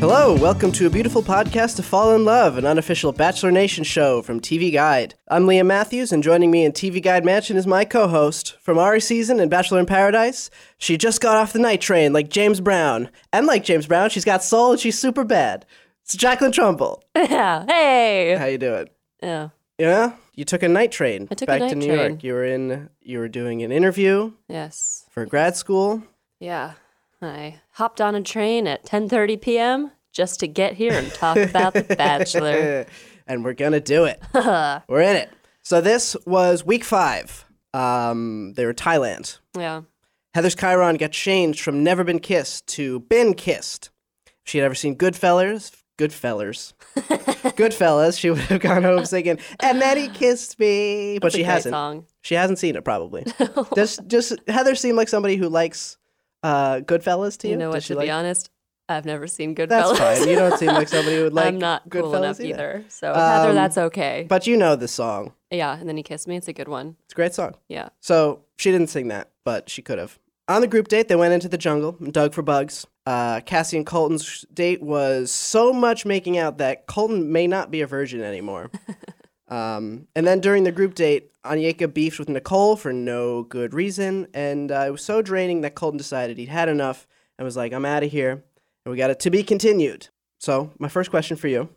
Hello, welcome to a beautiful podcast to fall in love, an unofficial Bachelor Nation show from TV Guide. I'm Liam Mathews, and joining me in TV Guide Mansion is my co-host from Arie season and Bachelor in Paradise. She just got off the night train, like James Brown, and like James Brown, she's got soul and she's super bad. It's Jacqueline Trumbull. Yeah. Hey. How you doing? Yeah. Yeah, you took a night train I took a back to New train. York. You were in. You were doing an interview Yes. for grad school. Yeah. I hopped on a train at 10:30 p.m. just to get here and talk about The Bachelor. and we're gonna do it. we're in it. So this was week five. Um, they were Thailand. yeah. Heather's Chiron got changed from never been kissed to been kissed. If she had ever seen Goodfellas, Goodfellas, Goodfellas, she would have gone home singing, and then he kissed me. But she hasn't. Song. She hasn't seen it probably. does just Heather seem like somebody who likes uh, Goodfellas to you? You know what? Does she To like- be honest, I've never seen Goodfellas. That's fine. You don't seem like somebody who would like I'm not cool enough either. either. So Heather, Um, that's okay. But you know the song. yeah. And then he kissed me. It's a good one. It's a great song. Yeah. So she didn't sing that, but she could have. On the group date, they went into the jungle and dug for bugs. Uh, Cassie and Colton's date was so much making out that Colton may not be a virgin anymore. um, and then during the group date, Onyeka beefed with Nicole for no good reason, and uh, it was so draining that Colton decided he'd had enough and was like, "I'm out of here, and we got it to be continued." So, my first question for you: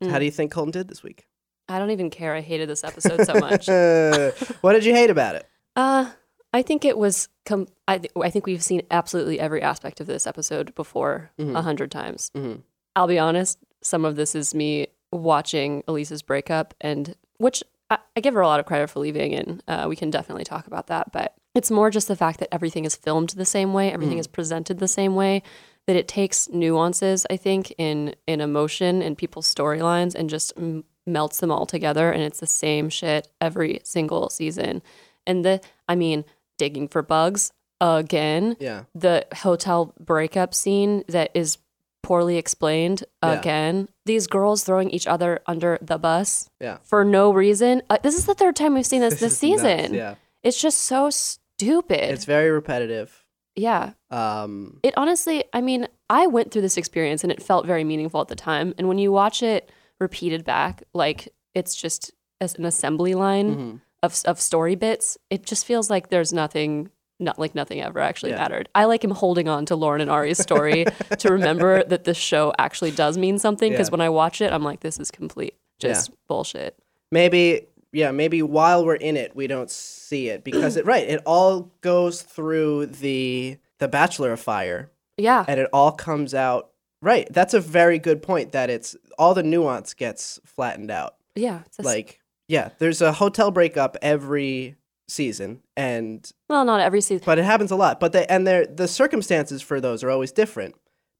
is How Mm. do you think Colton did this week? I don't even care. I hated this episode so much. what did you hate about it? Uh, I think it was. Com- I, th- I think we've seen absolutely every aspect of this episode before a Mhm. hundred times. Mhm. I'll be honest. Some of this is me watching Elyse's breakup, and which I, I give her a lot of credit for leaving, and uh, we can definitely talk about that. But it's more just the fact that everything is filmed the same way, everything is presented the same way. That it takes nuances, I think, in in emotion and people's storylines, and just m- melts them all together, and it's the same shit every single season. And the, I mean, digging for bugs again Yeah. the hotel breakup scene that is poorly explained Yeah. again. These girls throwing each other under the bus Yeah. for no reason. Uh, this is the third time we've seen this this, is nuts, season. Yeah. It's just so stupid. It's very repetitive. Yeah. Um, It honestly, I mean, I went through this experience and it felt very meaningful at the time. And when you watch it repeated back, like it's just as an assembly line mhm. of of story bits, it just feels like there's nothing not like nothing ever actually Yeah. mattered. I like him holding on to Lauren and Arie's story to remember that this show actually does mean something because Yeah. when I watch it, I'm like, this is complete Yeah. just bullshit. maybe, yeah, maybe while we're in it, we don't see it because it right. It all goes through the the Bachelor of Fire, Yeah. and it all comes out right. That's a very good point. That it's all the nuance gets flattened out. Yeah. It's a s- Like, yeah, there's a hotel breakup every season, and well, not every season. but it happens a lot. But they and they the circumstances for those are always different,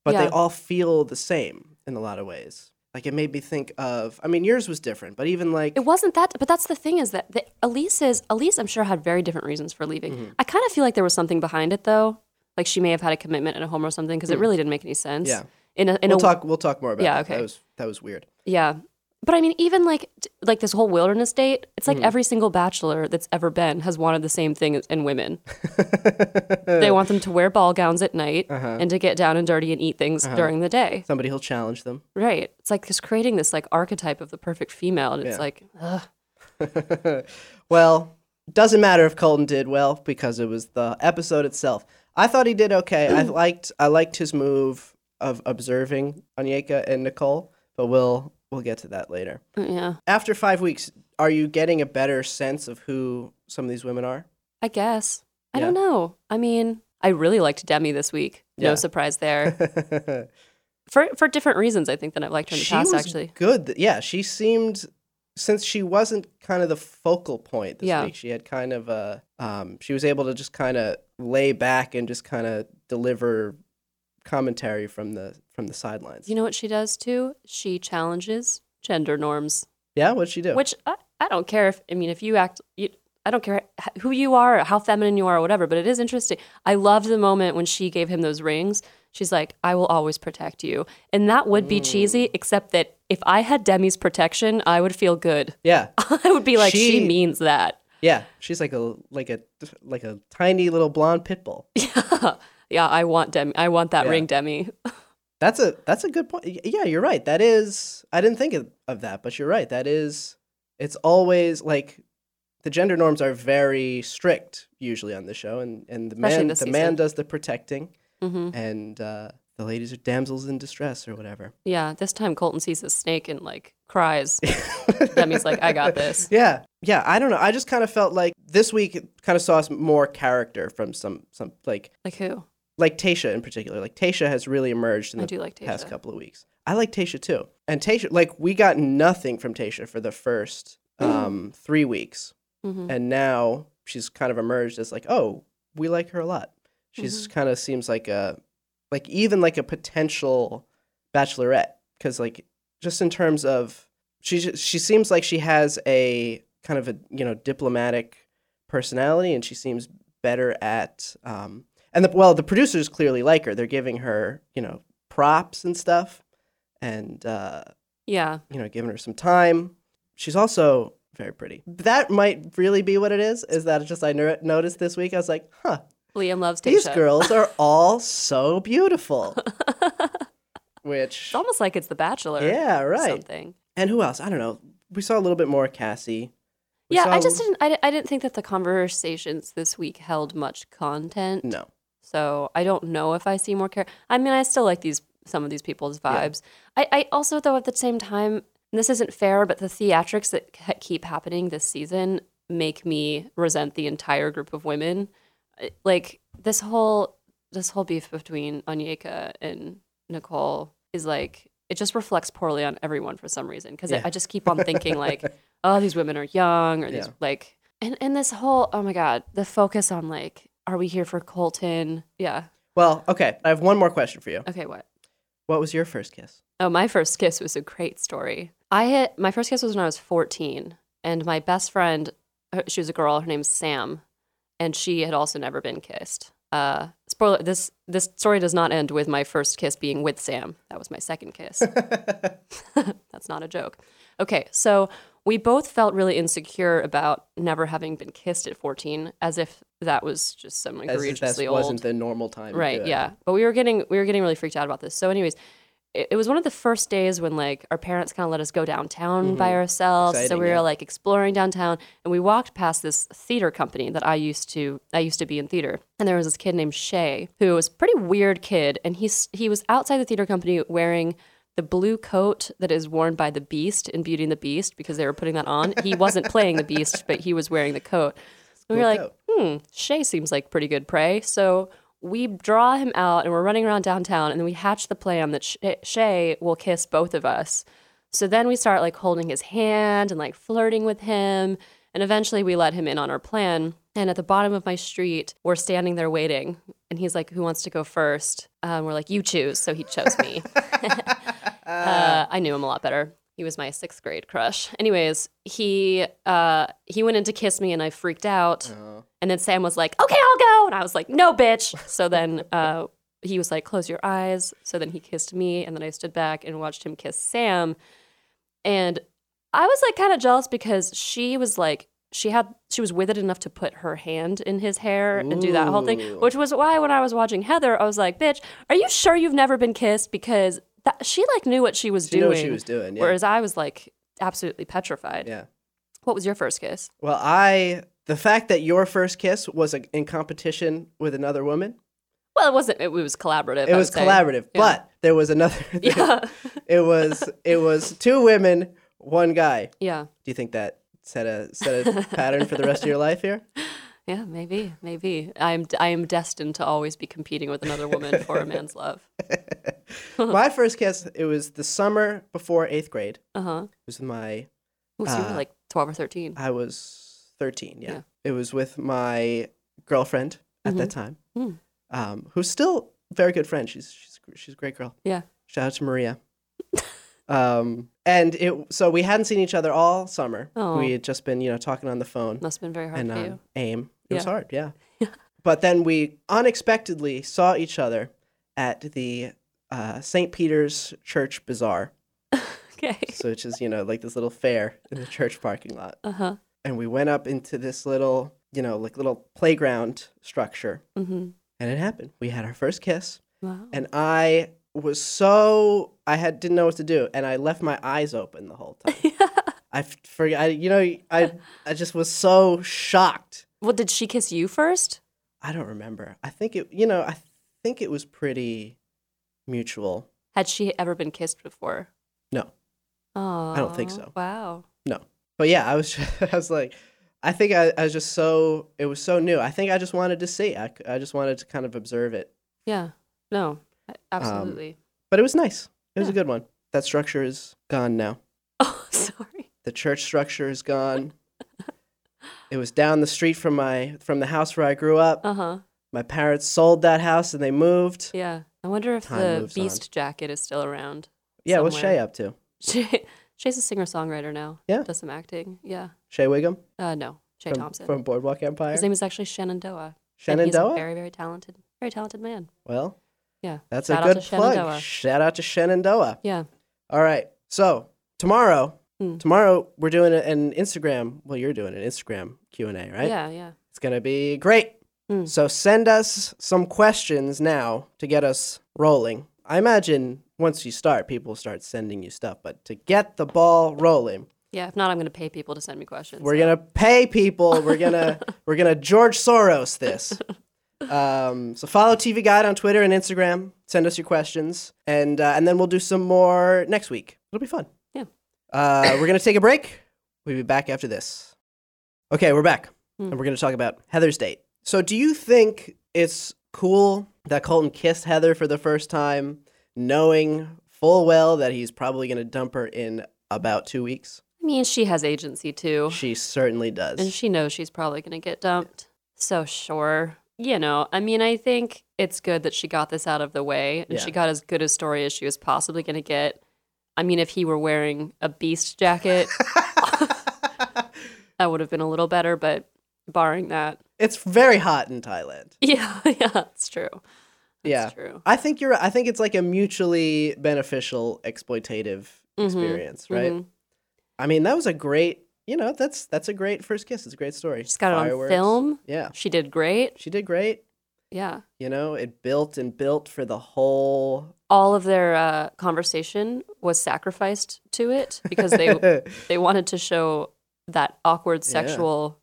but they all feel the same in a lot of ways. Like it made me think of. I mean, yours was different, but even like It wasn't that, but that's the thing is that the, Elyse is Elyse. I'm sure had very different reasons for leaving. Mm-hmm. I kind of feel like there was something behind it though. Like she may have had a commitment at a home or something because it really didn't make any sense. Yeah. In a in we'll a talk. We'll talk more about. Yeah, that. okay. That was that was weird. Yeah. But I mean, even like like this whole wilderness date, it's like every single bachelor that's ever been has wanted the same thing in women. they want them to wear ball gowns at night Uh-huh. and to get down and dirty and eat things during the day. Somebody will challenge them. Right. It's like just creating this like archetype of the perfect female, and it's Yeah. like, ugh. well, doesn't matter if Colton did well because it was the episode itself. I thought he did okay. I liked I liked his move of observing Onyeka and Nicole, but we'll we'll get to that later. yeah. After five weeks, are you getting a better sense of who some of these women are? I guess. I Yeah. don't know. I mean, I really liked Demi this week. No surprise there. for for different reasons, I think than I've liked her in the she past. was Actually, good. Yeah, she seemed since she wasn't kind of the focal point this Yeah. week. She had kind of a um, she was able to just kind of lay back and just kind of deliver commentary from the from the sidelines. you know what she does too? She challenges gender norms. yeah, what'd she do? Which I, I don't care if I mean if you act you, I don't care who you are or how feminine you are or whatever, but it is interesting. I loved the moment when she gave him those rings. She's like, "I will always protect you," and that would be cheesy, mm. except that if I had Demi's protection, I would feel good. yeah, I would be like, "She, She- means that." yeah. She's like a like a like a tiny little blonde pit bull. yeah, I want Demi. I want that Yeah. ring, Demi. That's a that's a good point. Yeah, you're right. That is I didn't think of, that, but you're right. That is it's always like the gender norms are very strict usually on the show and and the Especially man the man does the protecting hmm and uh the ladies are damsels in distress or whatever. Yeah, this time Colton sees a snake and like cries. Demi's like, I got this. Yeah. Yeah, I don't know. I just kind of felt like this week kind of saw us more character from some some like Like who? Like Tasha in particular. Like Tasha has really emerged in I the like past couple of weeks. I like Tasha too. And Tasha, like, we got nothing from Tasha for the first um, three weeks. hmm And now she's kind of emerged as like, oh, we like her a lot. She's Mm-hmm. kind of seems like a, like, even like a potential bachelorette. Cause, like, just in terms of, she, she seems like she has a kind of a, you know, diplomatic personality and she seems better at, um, and the, well, the producers clearly like her. They're giving her, you know, props and stuff. And, uh, Yeah. you know, giving her some time. She's also very pretty. That might really be what it is. Is that just I noticed this week? I was like, huh, Liam loves Tasha. these girls are all so beautiful. Which, It's almost like it's The Bachelor. yeah, right. Something. And who else? I don't know. We saw a little bit more Cassie. We yeah, I just didn't. I, I didn't think that the conversations this week held much content. No. So I don't know if I see more care. I mean, I still like these some of these people's Yeah. vibes. I, I also though at the same time, and this isn't fair, but the theatrics that ke- keep happening this season make me resent the entire group of women. Like this whole this whole beef between Onyeka and Nicole is like it just reflects poorly on everyone for some reason because Yeah. I just keep on thinking like, oh, these women are young or these Yeah. like and and this whole oh my god, the focus on like are we here for Colton? Yeah. Well, okay. I have one more question for you. Okay, what? What was your first kiss? Oh, my first kiss was a great story. I had my first kiss was when I was 14, and my best friend, her- she was a girl, her name's Sam, and she had also never been kissed. Uh, spoiler: this this story does not end with my first kiss being with Sam. That was my second kiss. That's not a joke. Okay, so we both felt really insecure about never having been kissed at 14, as if that was just some egregiously old wasn't the normal time. right it. yeah but we were getting we were getting really freaked out about this so anyways it, it was one of the first days when like our parents kind of let us go downtown by ourselves so Mm-hmm. Exciting, we were like exploring downtown and we walked past this theater company that i used to i used to be in theater and there was this kid named shay who was a pretty weird kid and he's he was outside the theater company wearing the blue coat that is worn by the beast in beauty and the beast because they were putting that on he wasn't playing the beast but he was wearing the coat and we were like, hmm, Shay seems like pretty good prey. So we draw him out and we're running around downtown and then we hatch the plan that Sh- Shay will kiss both of us. So then we start like holding his hand and like flirting with him. And eventually we let him in on our plan. And at the bottom of my street, we're standing there waiting. And he's like, Who wants to go first? And we're like, You choose. So he chose me. uh, I knew him a lot better. He was my sixth grade crush. Anyways, he uh, he went in to kiss me, and I freaked out. Oh. And then Sam was like, "Okay, I'll go," and I was like, "No, bitch." So then uh, he was like, "Close your eyes." So then he kissed me, and then I stood back and watched him kiss Sam. And I was like kind of jealous because she was like she had she was with it enough to put her hand in his hair and do that whole thing, which was why when I was watching Heather, I was like, "Bitch, are you sure you've never been kissed?" Because that, she like knew what she was She knew doing, what she was doing. Yeah. whereas I was like absolutely petrified. yeah. What was your first kiss? Well, I the fact that your first kiss was a, in competition with another woman, Well, it wasn't. It was collaborative. it I was collaborative. Yeah. But there was another. Yeah, it was it was two women, one guy. yeah, Do you think that set a set a pattern for the rest of your life here? yeah. Maybe, maybe. I'm I am destined to always be competing with another woman for a man's love. My first kiss, it was the summer before eighth grade. Uh huh. It was my So you Uh, were like twelve or thirteen. I was thirteen. Yeah, Yeah. it was with my girlfriend at that time, Mm. um, who's still a very good friend. She's she's she's a great girl. Yeah. Shout out to Maria. um, and it so we hadn't seen each other all summer. Oh. We had just been you know talking on the phone Must have been very hard and for um, you. aim. It was Yeah. hard, yeah. but then we unexpectedly saw each other at the uh, St. Peter's Church Bazaar, Okay. so which is you know like this little fair in the church parking lot. Uh huh. And we went up into this little you know like little playground structure, Mm-hmm. and it happened. We had our first kiss, Wow. and I was so I had didn't know what to do, and I left my eyes open the whole time. I f- forgot. I, you know, I I just was so shocked. Well, did she kiss you first? I don't remember. I think it. You know, I think it was pretty mutual. Had she ever been kissed before? No, Oh, I don't think so. Wow. no. But yeah, I was. I was like, I think I, I was just so. It was so new. I think I just wanted to see. I, I just wanted to kind of observe it. Yeah. No. a- Absolutely. But it was nice. It was a good one. That structure is gone now. oh, sorry. The church structure is gone. it was down the street from my from the house where I grew up. Uh huh. My parents sold that house and they moved. Yeah. I wonder if Time the beast jacket is still around. Yeah, what's. Shay up to? She, Shay's a singer songwriter now. Yeah. Does some acting. Yeah. Shea Whigham Uh, no. Shay from, Thompson. from Boardwalk Empire. His name is actually Shenandoah. and he's Shenandoah. a very, very talented, very talented man. well, Yeah. that's Shout a good plug. Shout out to Shenandoah. Yeah. All right. So tomorrow, Hmm. tomorrow we're doing an Instagram. Well, you're doing an Instagram Q and A, right? Yeah. Yeah. It's gonna be great. Hmm. So send us some questions now to get us rolling. I imagine once you start, people start sending you stuff. But to get the ball rolling, Yeah. If not, I'm going to pay people to send me questions. we're so- gonna pay people. We're gonna we're gonna George Soros this. Um, so follow TV Guide on Twitter and Instagram. Send us your questions, and uh, and then we'll do some more next week. It'll be fun. Yeah. Uh, we're gonna take a break. We'll be back after this. Okay, we're back, Hmm. and we're gonna talk about Heather's date. So, do you think it's cool that Colton kissed Heather for the first time, knowing full well that he's probably gonna dump her in about two weeks? I mean, she has agency too. She certainly does. and she knows she's probably going to get dumped. So, sure. You know, I mean, I think it's good that she got this out of the way and Yeah. she got as good a story as she was possibly going to get. I mean, if he were wearing a beast jacket, that would have been a little better, but barring that, It's very hot in Thailand. yeah, yeah, that's true. That's yeah. true. I think you're I think it's like a mutually beneficial exploitative Mhm, experience, right? mhm. I mean, that was a great, you know, that's that's a great first kiss. It's a great story. She's got it on Fireworks. film. Yeah. She did great. She did great. Yeah. You know, it built and built for the whole All of their uh, conversation was sacrificed to it because they they wanted to show that awkward sexual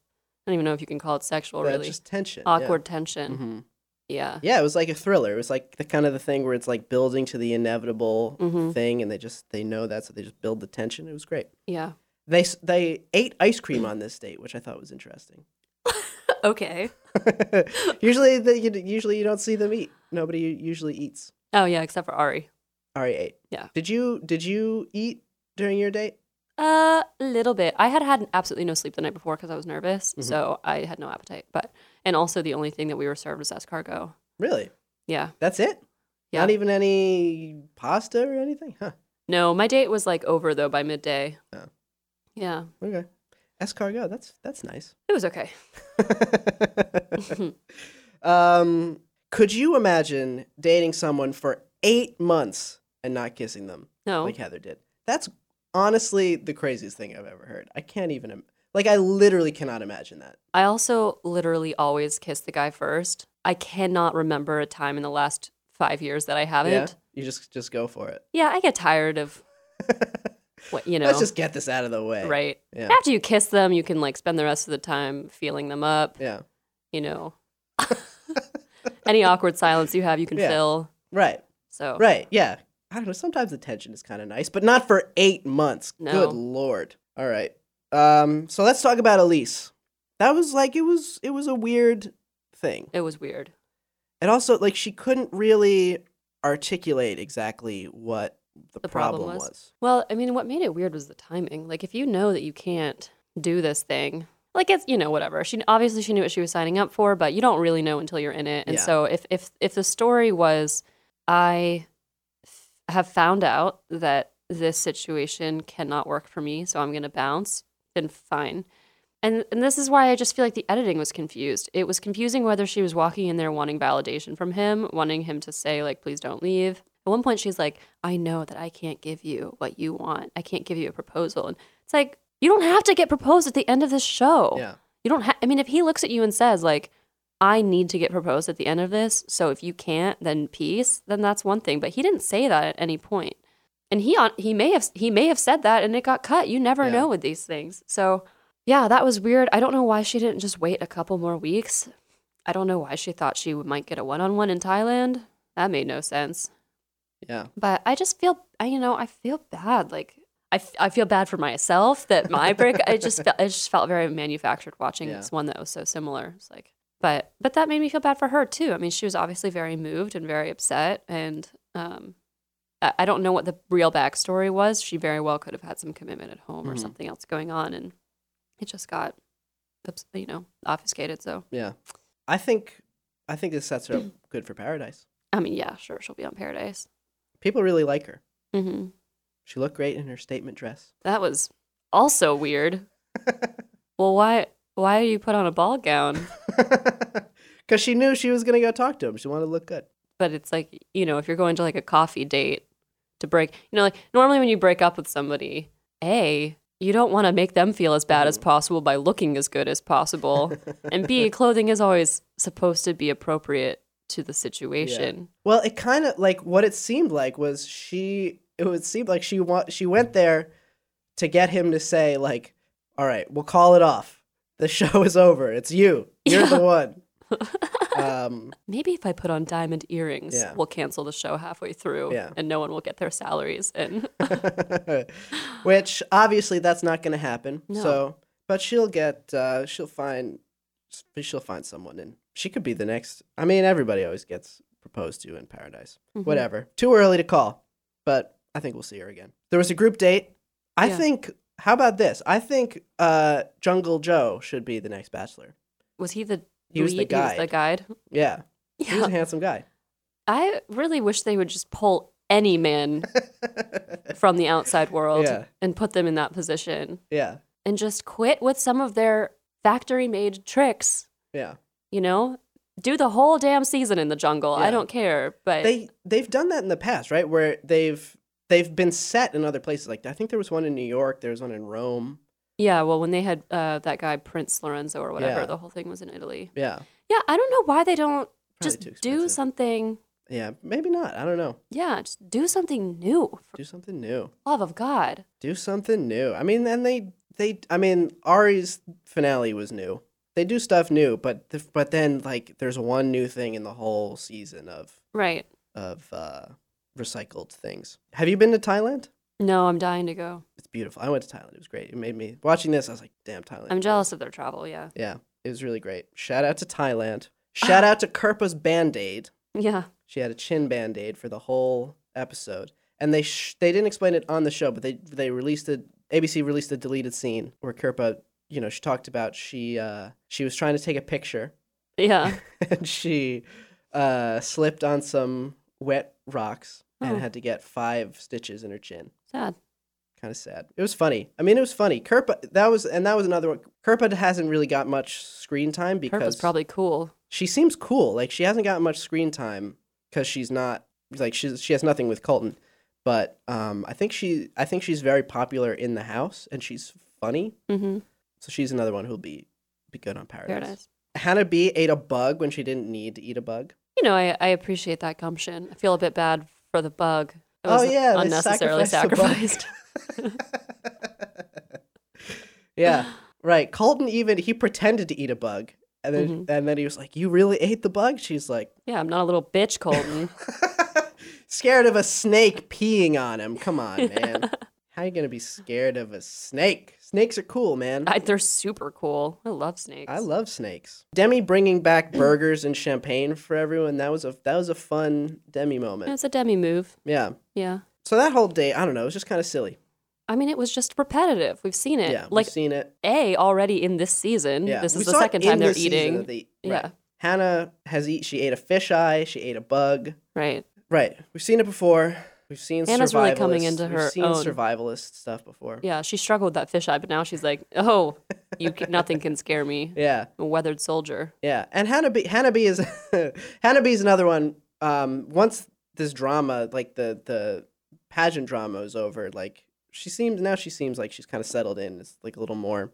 don't even know if you can call it sexual really. just tension. yeah. awkward tension. Mhm. Yeah. Yeah, it was like a thriller. It was like the kind of the thing where it's like building to the inevitable Mhm. thing, and they just they know that, so they just build the tension. It was great. Yeah. They they ate ice cream on this date, which I thought was interesting. okay. usually, the, you, usually you don't see them eat. Nobody usually eats. Oh yeah, except for Arie. Arie ate. Yeah. Did you did you eat during your date? Uh, a little bit. I had had absolutely no sleep the night before because I was nervous, Mm-hmm. so I had no appetite. But and also the only thing that we were served was escargot. Really? Yeah. That's it? Yeah. Not even any pasta or anything? Huh. No, my date was like over though by midday. Oh. Yeah, Okay. Escargot. That's that's nice. it was okay. um, could you imagine dating someone for eight months and not kissing them No. like Heather did? That's honestly the craziest thing I've ever heard. I can't even im- like. I literally cannot imagine that. I also literally always kiss the guy first. I cannot remember a time in the last five years that I haven't. Yeah, You just just go for it. Yeah, I get tired of what you know. Let's just get this out of the way. right. Yeah. After you kiss them, you can like spend the rest of the time feeling them up. Yeah. You know, any awkward silence you have, you can Yeah. fill. Right. So Right. Yeah. I don't know. Sometimes the tension is kind of nice, but not for eight months. No. Good lord. All right. Um. So let's talk about Elyse. That was like it was. It was a weird thing. it was weird. And also, like, she couldn't really articulate exactly what the, The problem problem, was? was. Well, I mean, what made it weird was the timing. Like, if you know that you can't do this thing, like it's you know whatever. She obviously she knew what she was signing up for, but you don't really know until you're in it. And Yeah. so if if if the story was, I have found out that this situation cannot work for me, so I'm going to bounce, then fine. And and this is why I just feel like the editing was confused. It was confusing whether she was walking in there wanting validation from him, wanting him to say like please don't leave. At one point she's like, "I know that I can't give you what you want. I can't give you a proposal." And it's like, "You don't have to get proposed at the end of this show." Yeah. You don't have I mean if he looks at you and says like, I need to get proposed at the end of this. So if you can't, then peace. Then that's one thing. But he didn't say that at any point. And he on he may have he may have said that and it got cut. You never Yeah. know with these things. So yeah, that was weird. I don't know why she didn't just wait a couple more weeks. I don't know why she thought she might get a one on one in Thailand. That made no sense. Yeah. But I just feel, I, you know, I feel bad. Like I, f- I feel bad for myself that my break. I just felt, it just felt very manufactured watching Yeah. this one that was so similar. It's like, but but that made me feel bad for her too. I mean, she was obviously very moved and very upset, and um, I, I don't know what the real backstory was. She very well could have had some commitment at home or Mhm. something else going on, and it just got, you know, obfuscated. So Yeah. I think I think this sets her up good for paradise. I mean, yeah, sure, she'll be on Paradise. People really like her. hmm She looked great in her statement dress. That was also weird. Well, why why do you put on a ball gown? Because she knew she was going to go talk to him. She wanted to look good. But it's like, you know, if you're going to like a coffee date to break, you know, like normally when you break up with somebody, A, you don't want to make them feel as bad as mm-hmm. possible by looking as good as possible. and B, clothing is always supposed to be appropriate to the situation. Well, it kind of like what it seemed like was she. It would seem like she want she went there to get him to say like, "All right, we'll call it off. The show is over. It's you. You're the one." um, Maybe if I put on diamond earrings, Yeah. we'll cancel the show halfway through Yeah. and no one will get their salaries. in. which obviously that's not going to happen. No. So, but she'll get. Uh, she'll find. She'll find someone, and she could be the next. I mean, everybody always gets proposed to in paradise. Mhm. Whatever. Too early to call, but I think we'll see her again. There was a group date. I Yeah. think. How about this? I think uh, Jungle Joe should be the next Bachelor. was he the He was the? He was the guide. guide. Yeah, he was a handsome guy. I really wish they would just pull any man from the outside world Yeah. and put them in that position yeah, and just quit with some of their factory made tricks. yeah. You know, do the whole damn season in the jungle. Yeah. I don't care, but they they've done that in the past, right? Where they've they've been set in other places. Like I think there was one in New York. There was one in Rome. yeah. Well, when they had uh, that guy Prince Lorenzo or whatever, Yeah. the whole thing was in Italy. Yeah, Yeah, I don't know why they don't Probably just do something. yeah. Maybe not. I don't know. Yeah, just do something new. Do something new. love of God. Do something new. I mean, and they they. I mean, Arie's finale was new. They do stuff new, but the, but then like there's one new thing in the whole season of Right. of uh, recycled things. Have you been to Thailand? No, I'm dying to go. It's beautiful. I went to Thailand. It was great. It made me watching this. I was like, damn, Thailand. I'm jealous of their travel. Yeah. Yeah, it was really great. Shout out to Thailand. Shout out to Kirpa's Band Aid. Yeah. She had a chin band aid for the whole episode, and they sh- they didn't explain it on the show, but they they released a ABC released a deleted scene where Kerpa, you know, she talked about she uh she was trying to take a picture Yeah. and she uh slipped on some wet rocks and Oh. had to get five stitches in her chin. Sad. Kind of sad. It was funny. I mean, it was funny. Kirpa that was and that was another one. Kirpa hasn't really got much screen time because was probably cool. she seems cool. Like she hasn't got much screen time because she's not like she's she has nothing with Colton. But um, I think she I think she's very popular in the house and she's funny. Mm-hmm. So she's another one who'll be be good on Paradise. Paradise. Hannah B ate a bug when she didn't need to eat a bug. You know, I, I appreciate that gumption. I feel a bit bad for the bug. It Oh, yeah, unnecessarily sacrificed sacrificed. yeah, right. Colton even he pretended to eat a bug. And then, Mhm. and then he was like, "You really ate the bug?" She's like, yeah, I'm not a little bitch, Colton. scared of a snake peeing on him. Come on, man. How are you gonna be scared of a snake? Snakes are cool, man. I, they're super cool. I love snakes. I love snakes. Demi bringing back burgers and champagne for everyone. That was a that was a fun Demi moment. It's a demi move. Yeah. Yeah. So that whole day, I don't know, it was just kind of silly. I mean, it was just repetitive. We've seen it. Yeah, like we've seen it. A already in this season. Yeah, This we is the second time they're eating. they- Yeah. Hannah has eat. She ate a fish eye. She ate a bug. Right. Right. We've seen it before. We've seen Hannah's really coming into We've her seen own. survivalist stuff before. Yeah. She struggled with that fish eye, but now she's like, oh, you can, nothing can scare me. Yeah. A weathered soldier. Yeah, and Hannah B, Hannah B is Hannah B is another one. Um, once this drama, like the the pageant drama, is over, like she seems now she seems like she's kind of settled in. It's like a little more,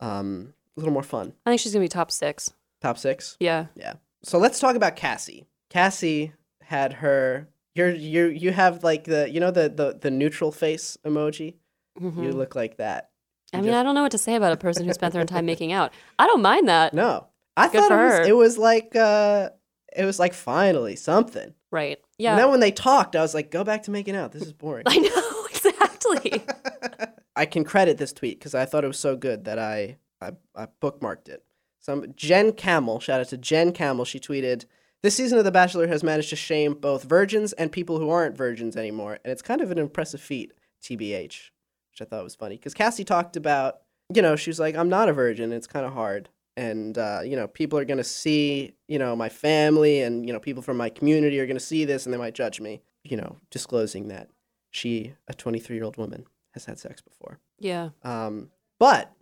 um, a little more fun. I think she's gonna be top six. Top six. Yeah. Yeah. So let's talk about Cassie. Cassie had her. You're you you have like the you know the the the neutral face emoji. Mhm. You look like that. I mean, just- I don't know what to say about a person who spent their time making out. I don't mind that. no, I Good thought it was, it was like uh it was like finally something. Right. Yeah. And then when they talked, I was like, go back to making out. This is boring. I know exactly. I can credit this tweet because I thought it was so good that I, I I bookmarked it. Some Jen Camel, shout out to Jen Camel. She tweeted, "This season of The Bachelor has managed to shame both virgins and people who aren't virgins anymore, and it's kind of an impressive feat." TBH, which I thought was funny because Cassie talked about, you know, she was like, "I'm not a virgin. It's kind of hard." And uh, you know, people are gonna see, you know, my family and you know, people from my community are gonna see this, and they might judge me. You know, disclosing that she, a 23 year old woman, has had sex before. yeah. Um, but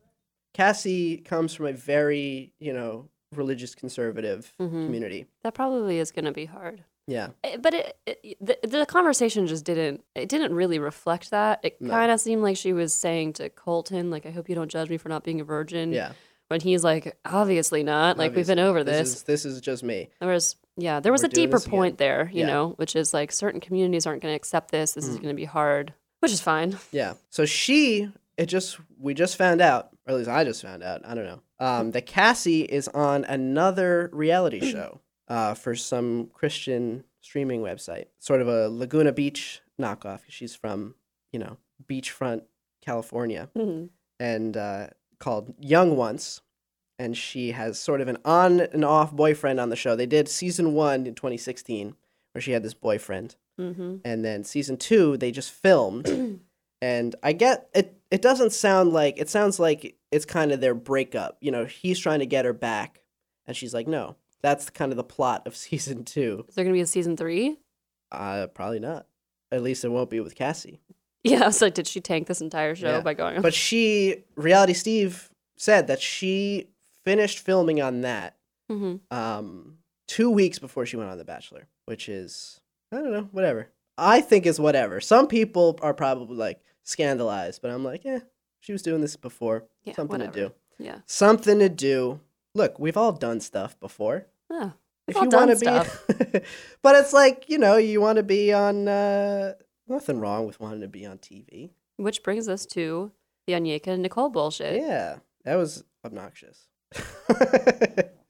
Cassie comes from a very, you know, religious conservative Mhm. community. That probably is going to be hard. Yeah. Eh, But it, it, the, the conversation just didn't. It didn't really reflect that. It No. kind of seemed like she was saying to Colton, like, "I hope you don't judge me for not being a virgin." Yeah. When he's like, "Obviously not. Like we've been over this." Is, this is just me. There was, yeah, there was We're a deeper point there, you Yeah. know, which is like certain communities aren't going to accept this. This is Mm. going to be hard, which is fine. Yeah. So she, it just, we just found out, or at least I just found out, I don't know, um, that Cassie is on another reality show uh, for some Christian streaming website, sort of a Laguna Beach knockoff. She's from, you know, beachfront California. Mhm. and uh, called Young Once. And she has sort of an on and off boyfriend on the show. They did season one in 2016, where she had this boyfriend. Mhm. And then season two, they just filmed. and I get it, it doesn't sound like, it sounds like it's kind of their breakup. You know, he's trying to get her back. And she's like, no, that's kind of the plot of season two. Is there going to be a season three? Uh, probably not. At least it won't be with Cassie. Yeah, I was like, did she tank this entire show Yeah. by going? On? But she, Reality Steve said that she finished filming on that hmm um, two weeks before she went on The Bachelor, which is, I don't know, whatever. I think is whatever. Some people are probably like scandalized, but I'm like, yeah, she was doing this before. Yeah, Something whatever. to do. Yeah. Something to do. Look, we've all done stuff before. Oh, If We've all you done want to be, but it's like you know, you want to be on. Uh, nothing wrong with wanting to be on TV. which brings us to the Onyeka and Nicole bullshit. Yeah, that was obnoxious.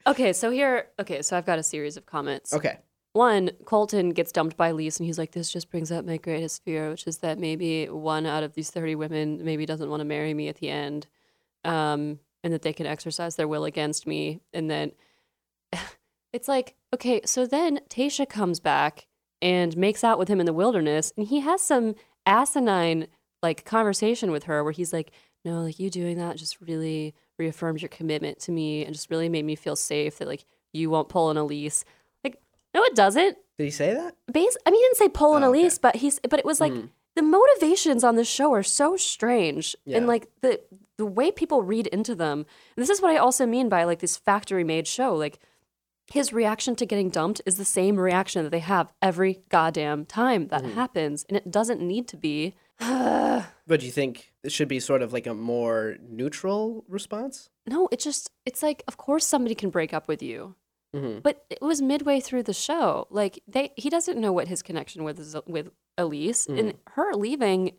Okay, so here, okay, so I've got a series of comments. okay. One, Colton gets dumped by Lise, and he's like, "This just brings up my greatest fear, which is that maybe one out of these thirty women maybe doesn't want to marry me at the end, um, and that they can exercise their will against me." And then it's like, okay, so then Tasha comes back and makes out with him in the wilderness, and he has some asinine like conversation with her where he's like, "No, like you doing that just really reaffirms your commitment to me, and just really made me feel safe that like you won't pull an Elyse." Like, no, it doesn't. Did he say that? Base. I mean, he didn't say pull an Oh, okay. Elyse, but he's. But it was like Mhm. the motivations on this show are so strange, Yeah. and like the the way people read into them. And this is what I also mean by like this factory made show. Like his reaction to getting dumped is the same reaction that they have every goddamn time that Mm-hmm. happens, and it doesn't need to be. But do you think it should be sort of like a more neutral response? No, it just it's like of course somebody can break up with you. Mm-hmm. But it was midway through the show. Like they he doesn't know what his connection with is, with Elyse and her leaving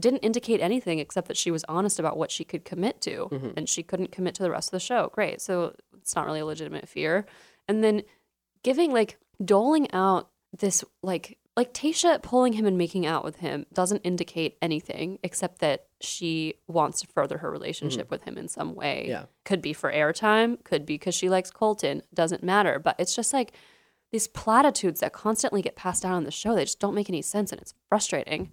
didn't indicate anything except that she was honest about what she could commit to and she couldn't commit to the rest of the show. Great. So it's not really a legitimate fear. And then giving like doling out this like like Tasha pulling him and making out with him doesn't indicate anything except that she wants to further her relationship mm. with him in some way. Yeah. Could be for airtime, could be because she likes Colton, doesn't matter. But it's just like these platitudes that constantly get passed down on the show, they just don't make any sense and it's frustrating.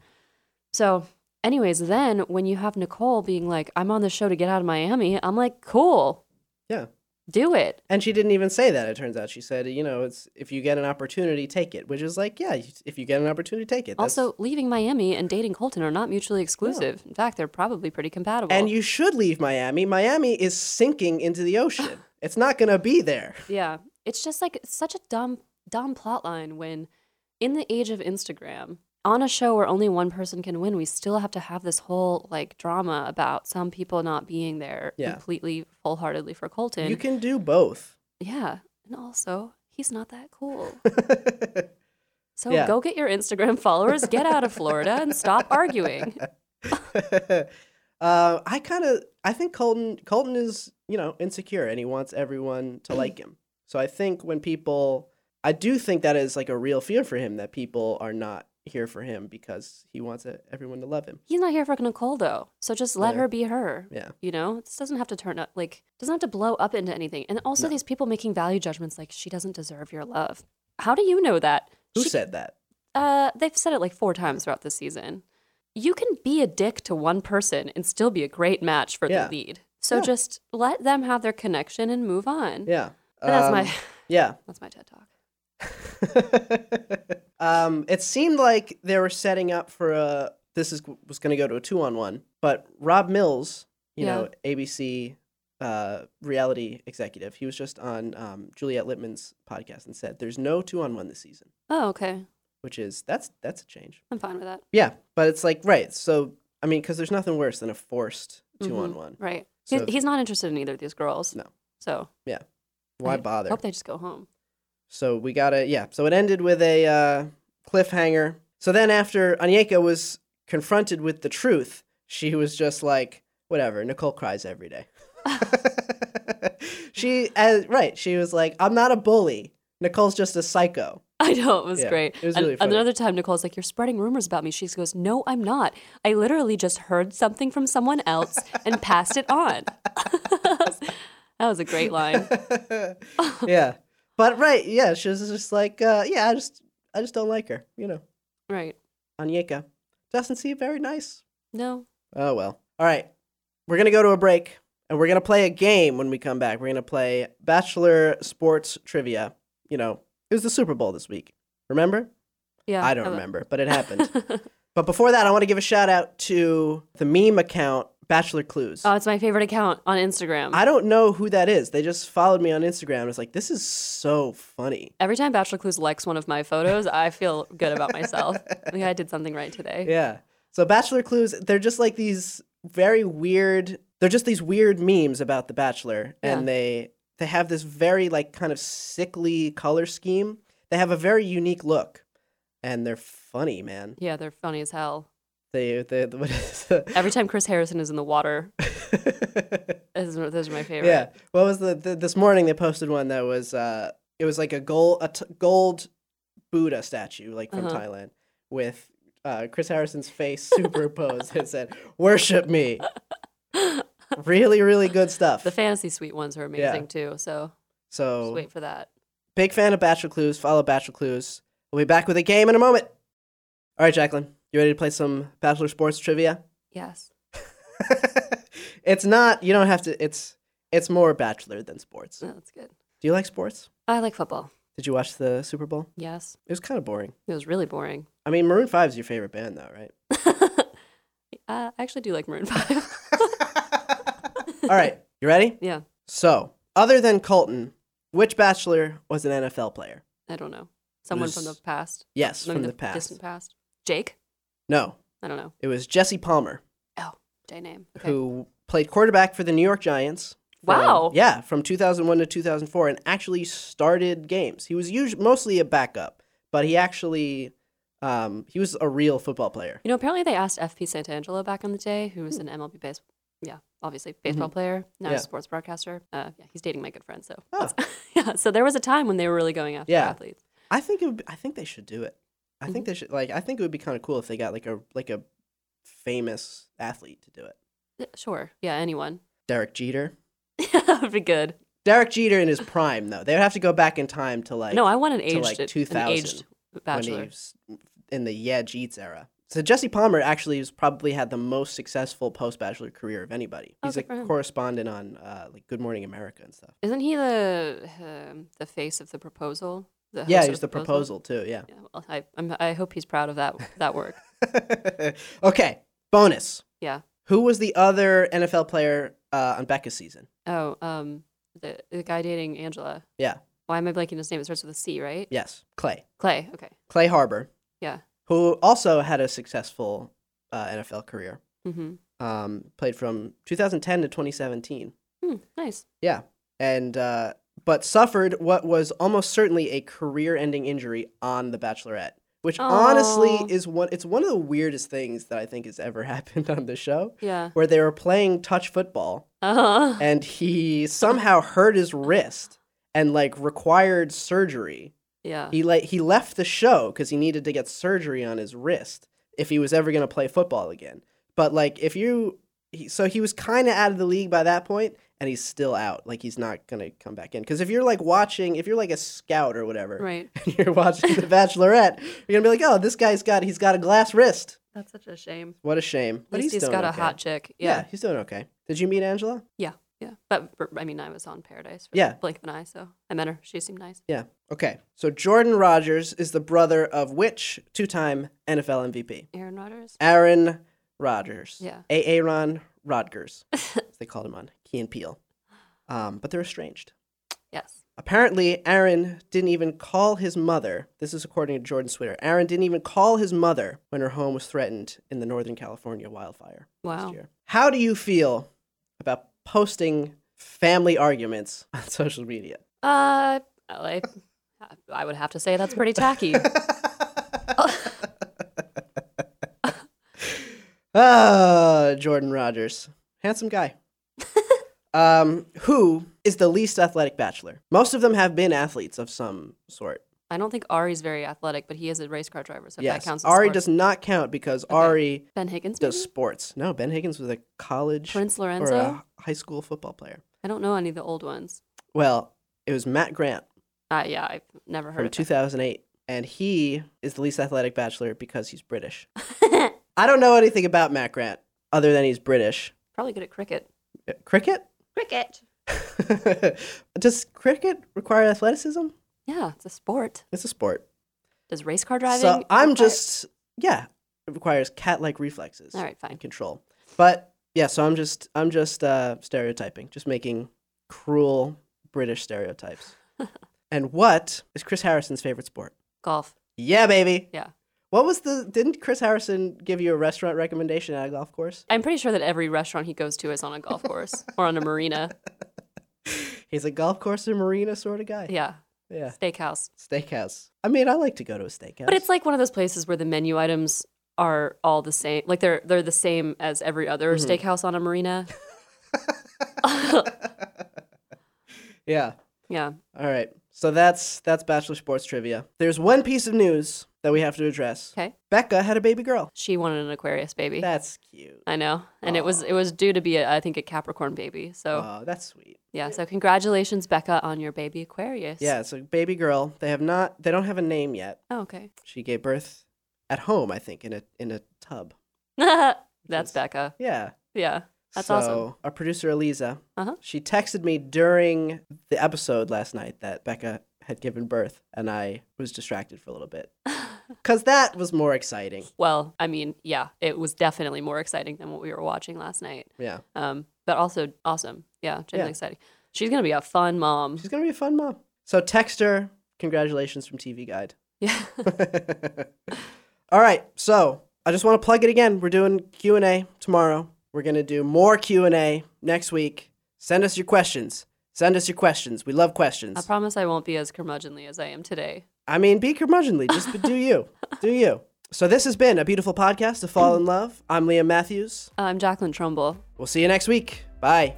So, anyways, then when you have Nicole being like, I'm on the show to get out of Miami, I'm like, cool, Yeah. Do it. And she didn't even say that. It turns out she said, you know, it's if you get an opportunity, take it. Which is like, yeah, if you get an opportunity, take it. That's- Also, leaving Miami and dating Colton are not mutually exclusive. In fact, they're probably pretty compatible. and you should leave Miami. Miami is sinking into the ocean. it's not gonna be there. Yeah. It's just like it's such a dumb dumb plot line when in the age of Instagram, on a show where only one person can win, we still have to have this whole like drama about some people not being there Yeah. completely full heartedly for Colton. You can do both. Yeah. And also, he's not that cool. So Yeah. go get your Instagram followers, get out of Florida, and stop arguing. uh, I kind of I think Colton Colton is you know insecure and he wants everyone to like him. So I think when people, I do think that is like a real fear for him that people are not here for him because he wants everyone to love him. He's not here for Nicole though. So just let Yeah. her be her. Yeah. You know, this doesn't have to turn up like doesn't have to blow up into anything. And also No. these people making value judgments like she doesn't deserve your love. How do you know that? Who She- said that? Uh, they've said it like four times throughout this season. You can be a dick to one person and still be a great match for Yeah. the lead. So Yeah. just let them have their connection and move on. Yeah. That's Um, my yeah. that's my TED talk. um, it seemed like they were setting up for a. This is was going to go to a two on one, but Rob Mills, you know, ABC uh, reality executive, he was just on um, Juliet Litman's podcast and said, "There's no two on one this season," Oh, okay. which is that's that's a change. I'm fine with that. Yeah, but it's like right. So I mean, because there's nothing worse than a forced two on one. Right. So- he's, he's not interested in either of these girls. No. So yeah. Why I bother? Hope they just go home. So we gotta, yeah. So it ended with a uh, cliffhanger. So then after Onyeka was confronted with the truth, she was just like, whatever. Nicole cries every day. she, as, right. She was like, I'm not a bully. Nicole's just a psycho. I know it was Yeah, great. it was really funny. Another time, Nicole's like, "You're spreading rumors about me." She goes, "No, I'm not. I literally just heard something from someone else and passed it on." that was a great line. yeah. But right, yeah, she was just like, uh, yeah, I just, I just don't like her. You know, Right? Onyeka doesn't seem very nice. No. Oh well. All right. We're gonna go to a break and we're gonna play a game when we come back. We're gonna play Bachelor Sports Trivia. You know, it was the Super Bowl this week. Remember? Yeah. I don't I- remember, but it happened. but before that, I want to give a shout out to the meme account Bachelor Clues. oh, it's my favorite account on Instagram. I don't know who that is. They just followed me on Instagram. It's like this is so funny. Every time Bachelor Clues likes one of my photos, I feel good about myself. I think I did something right today. Yeah. So Bachelor clues, they're just like these very weird. They're just these weird memes about the Bachelor, and Yeah. they they have this very like kind of sickly color scheme. They have a very unique look, and they're funny, man. Yeah, they're funny as hell. They they what is Every time Chris Harrison is in the water, those are, those are my favorite. yeah. What was the, the this morning they posted one that was uh it was like a gold a t- gold Buddha statue like from Uh-huh. Thailand with uh, Chris Harrison's face superimposed. it said "Worship me." really, really good stuff. The fantasy suite ones are amazing too. So just so wait for that. big fan of Bachelor Clues. Follow Bachelor Clues. We'll be back with a game in a moment. All right, Jacqueline, you ready to play some Bachelor sports trivia? Yes. it's not. You don't have to. It's it's more Bachelor than sports. No, that's good. Do you like sports? I like football. Did you watch the Super Bowl? Yes. It was kind of boring. It was really boring. I mean, Maroon Five is your favorite band, though, right? uh, I actually do like Maroon 5. All right, you ready? yeah. So, other than Colton, which Bachelor was an NFL player? I don't know. Someone from the past. Yes, I mean, from the past. Distant past. Jake? No, I don't know. it was Jesse Palmer, Oh, J name. Okay. who played quarterback for the New York Giants. from- Wow. yeah, from 2001 to 2004, and actually started games. He was usually mostly a backup, but he actually um, he was a real football player. You know, apparently they asked FP Santangelo back in the day, who was an MLB base, yeah, obviously baseball player, now Mm-hmm. Yeah. a sports broadcaster. Uh, yeah, he's dating my good friend, so Oh. yeah. So there was a time when they were really going after Yeah. athletes. I think it would be, I think they should do it. I Mm-hmm. think they should like I think it would be kind of cool if they got like a like a famous athlete to do it. Yeah, Sure, yeah, anyone. Derek Jeter. that would be good. Derek Jeter in his prime though. They would have to go back in time to like no, I want an aged, like, an 2000, aged bachelor. in the Yeah Jeets era. So Jesse Palmer actually has probably had the most successful post bachelor career of anybody. Oh, He's a good for him. correspondent on uh, like Good Morning America and stuff. Isn't he the um, the face of the proposal? The yeah, he's the proposal too. Yeah. Yeah, well, I I'm, I hope he's proud of that that work. okay. Bonus. Yeah. Who was the other NFL player uh, on Becca's season? Oh, um, the the guy dating Angela. Yeah. Why am I blanking his name? It starts with a C, right? Yes, Clay. Clay. Okay. Clay Harbor, Yeah. who also had a successful uh, NFL career. Mm-hmm. Um, played from 2010 to 2017. Hmm, nice. Yeah, and uh, but suffered what was almost certainly a career-ending injury on The Bachelorette. Which honestly is one it's one of the weirdest things that I think has ever happened on the show. Yeah. Where they were playing touch football Uh-huh. and he somehow hurt his wrist and like required surgery. Yeah. He like he left the show because he needed to get surgery on his wrist if he was ever going to play football again. But like if you, he, so he was kind of out of the league by that point, and he's still out. Like he's not going to come back in because if you're like watching, if you're like a scout or whatever, Right. and you're watching The Bachelorette, you're gonna be like, oh, this guy's got he's got a glass wrist. That's such a shame. What a shame. At But least he's got a hot chick. Yeah. Yeah. he's doing okay. Did you meet Angela? Yeah. Yeah. But, I mean, I was on Paradise for Yeah. the blink of an eye, so I met her. She seemed nice. Yeah. Okay. So Jordan Rodgers is the brother of which two-time NFL MVP? Aaron Rodgers? Aaron Rodgers. Yeah. Aaron Rodgers. as they called him on Key and Peele. Um, but they're estranged. Yes. Apparently, Aaron didn't even call his mother. This is according to Jordan Twitter. Aaron didn't even call his mother when her home was threatened in the Northern California wildfire last Wow. year. How do you feel about posting family arguments on social media? Uh, I, I would have to say that's pretty tacky. Ah, Jordan Rodgers, handsome guy. um, who is the least athletic bachelor? Most of them have been athletes of some sort. I don't think Arie's very athletic, but he is a race car driver, so yes, that counts as Arie does not count because Arie Ben Higgins does maybe? sports. No, Ben Higgins was a college Prince or Lorenzo? a high school football player. I don't know any of the old ones. Well, it was Matt Grant Uh, yeah, I've never heard from of 2008, and he is the least athletic bachelor because he's British. I don't know anything about Matt Grant other than he's British. Probably good at cricket. Uh, Cricket? Cricket. Does cricket require athleticism? Yeah, it's a sport. It's a sport. Does race car driving? So I'm require- just yeah, it requires cat-like reflexes. All right, fine. and control. But yeah, so I'm just I'm just uh, stereotyping, just making cruel British stereotypes. and what is Chris Harrison's favorite sport? golf. Yeah, baby. Yeah. What was the? Didn't Chris Harrison give you a restaurant recommendation at a golf course? I'm pretty sure that every restaurant he goes to is on a golf course or on a marina. He's a golf course and marina sort of guy. Yeah, Yeah. steakhouse. Steakhouse. I mean, I like to go to a steakhouse. But it's like one of those places where the menu items are all the same. Like they're they're the same as every other Mm-hmm. steakhouse on a marina. yeah. Yeah. All right. So that's that's Bachelor Sports trivia. There's one piece of news that we have to address. Okay. Becca had a baby girl. She wanted an Aquarius baby. That's cute. I know. And it was it was due to be a, I think a Capricorn baby. So Oh, that's sweet. yeah, so congratulations Becca on your baby Aquarius. Yeah, it's a baby girl. They have not. They don't have a name yet. Oh, okay. She gave birth at home, I think, in a in a tub. That's is- Becca. Yeah. Yeah. That's so, awesome. Our producer Eliza, Uh-huh. she texted me during the episode last night that Becca had given birth, and I was distracted for a little bit because that was more exciting. Well, I mean, yeah, it was definitely more exciting than what we were watching last night. Yeah, Um, but also awesome. Yeah, genuinely Yeah. exciting. She's gonna be a fun mom. she's gonna be a fun mom. So text her. Congratulations from TV Guide. Yeah. All right, so I just want to plug it again. We're doing Q and A tomorrow. We're gonna do more Q and A next week. Send us your questions. Send us your questions. We love questions. I promise I won't be as curmudgeonly as I am today. I mean, be curmudgeonly. Just do you. Do you. So this has been a beautiful podcast to fall in love. I'm Liam Mathews. I'm Jacqueline Trumbull. We'll see you next week. Bye.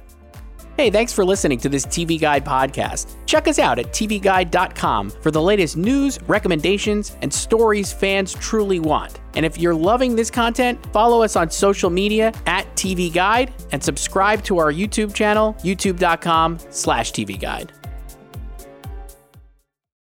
Hey, thanks for listening to this TV Guide podcast. Check us out at tvguide.com for the latest news, recommendations, and stories fans truly want. And if you're loving this content, follow us on social media at TV Guide and subscribe to our YouTube channel, youtube.com slash TV Guide.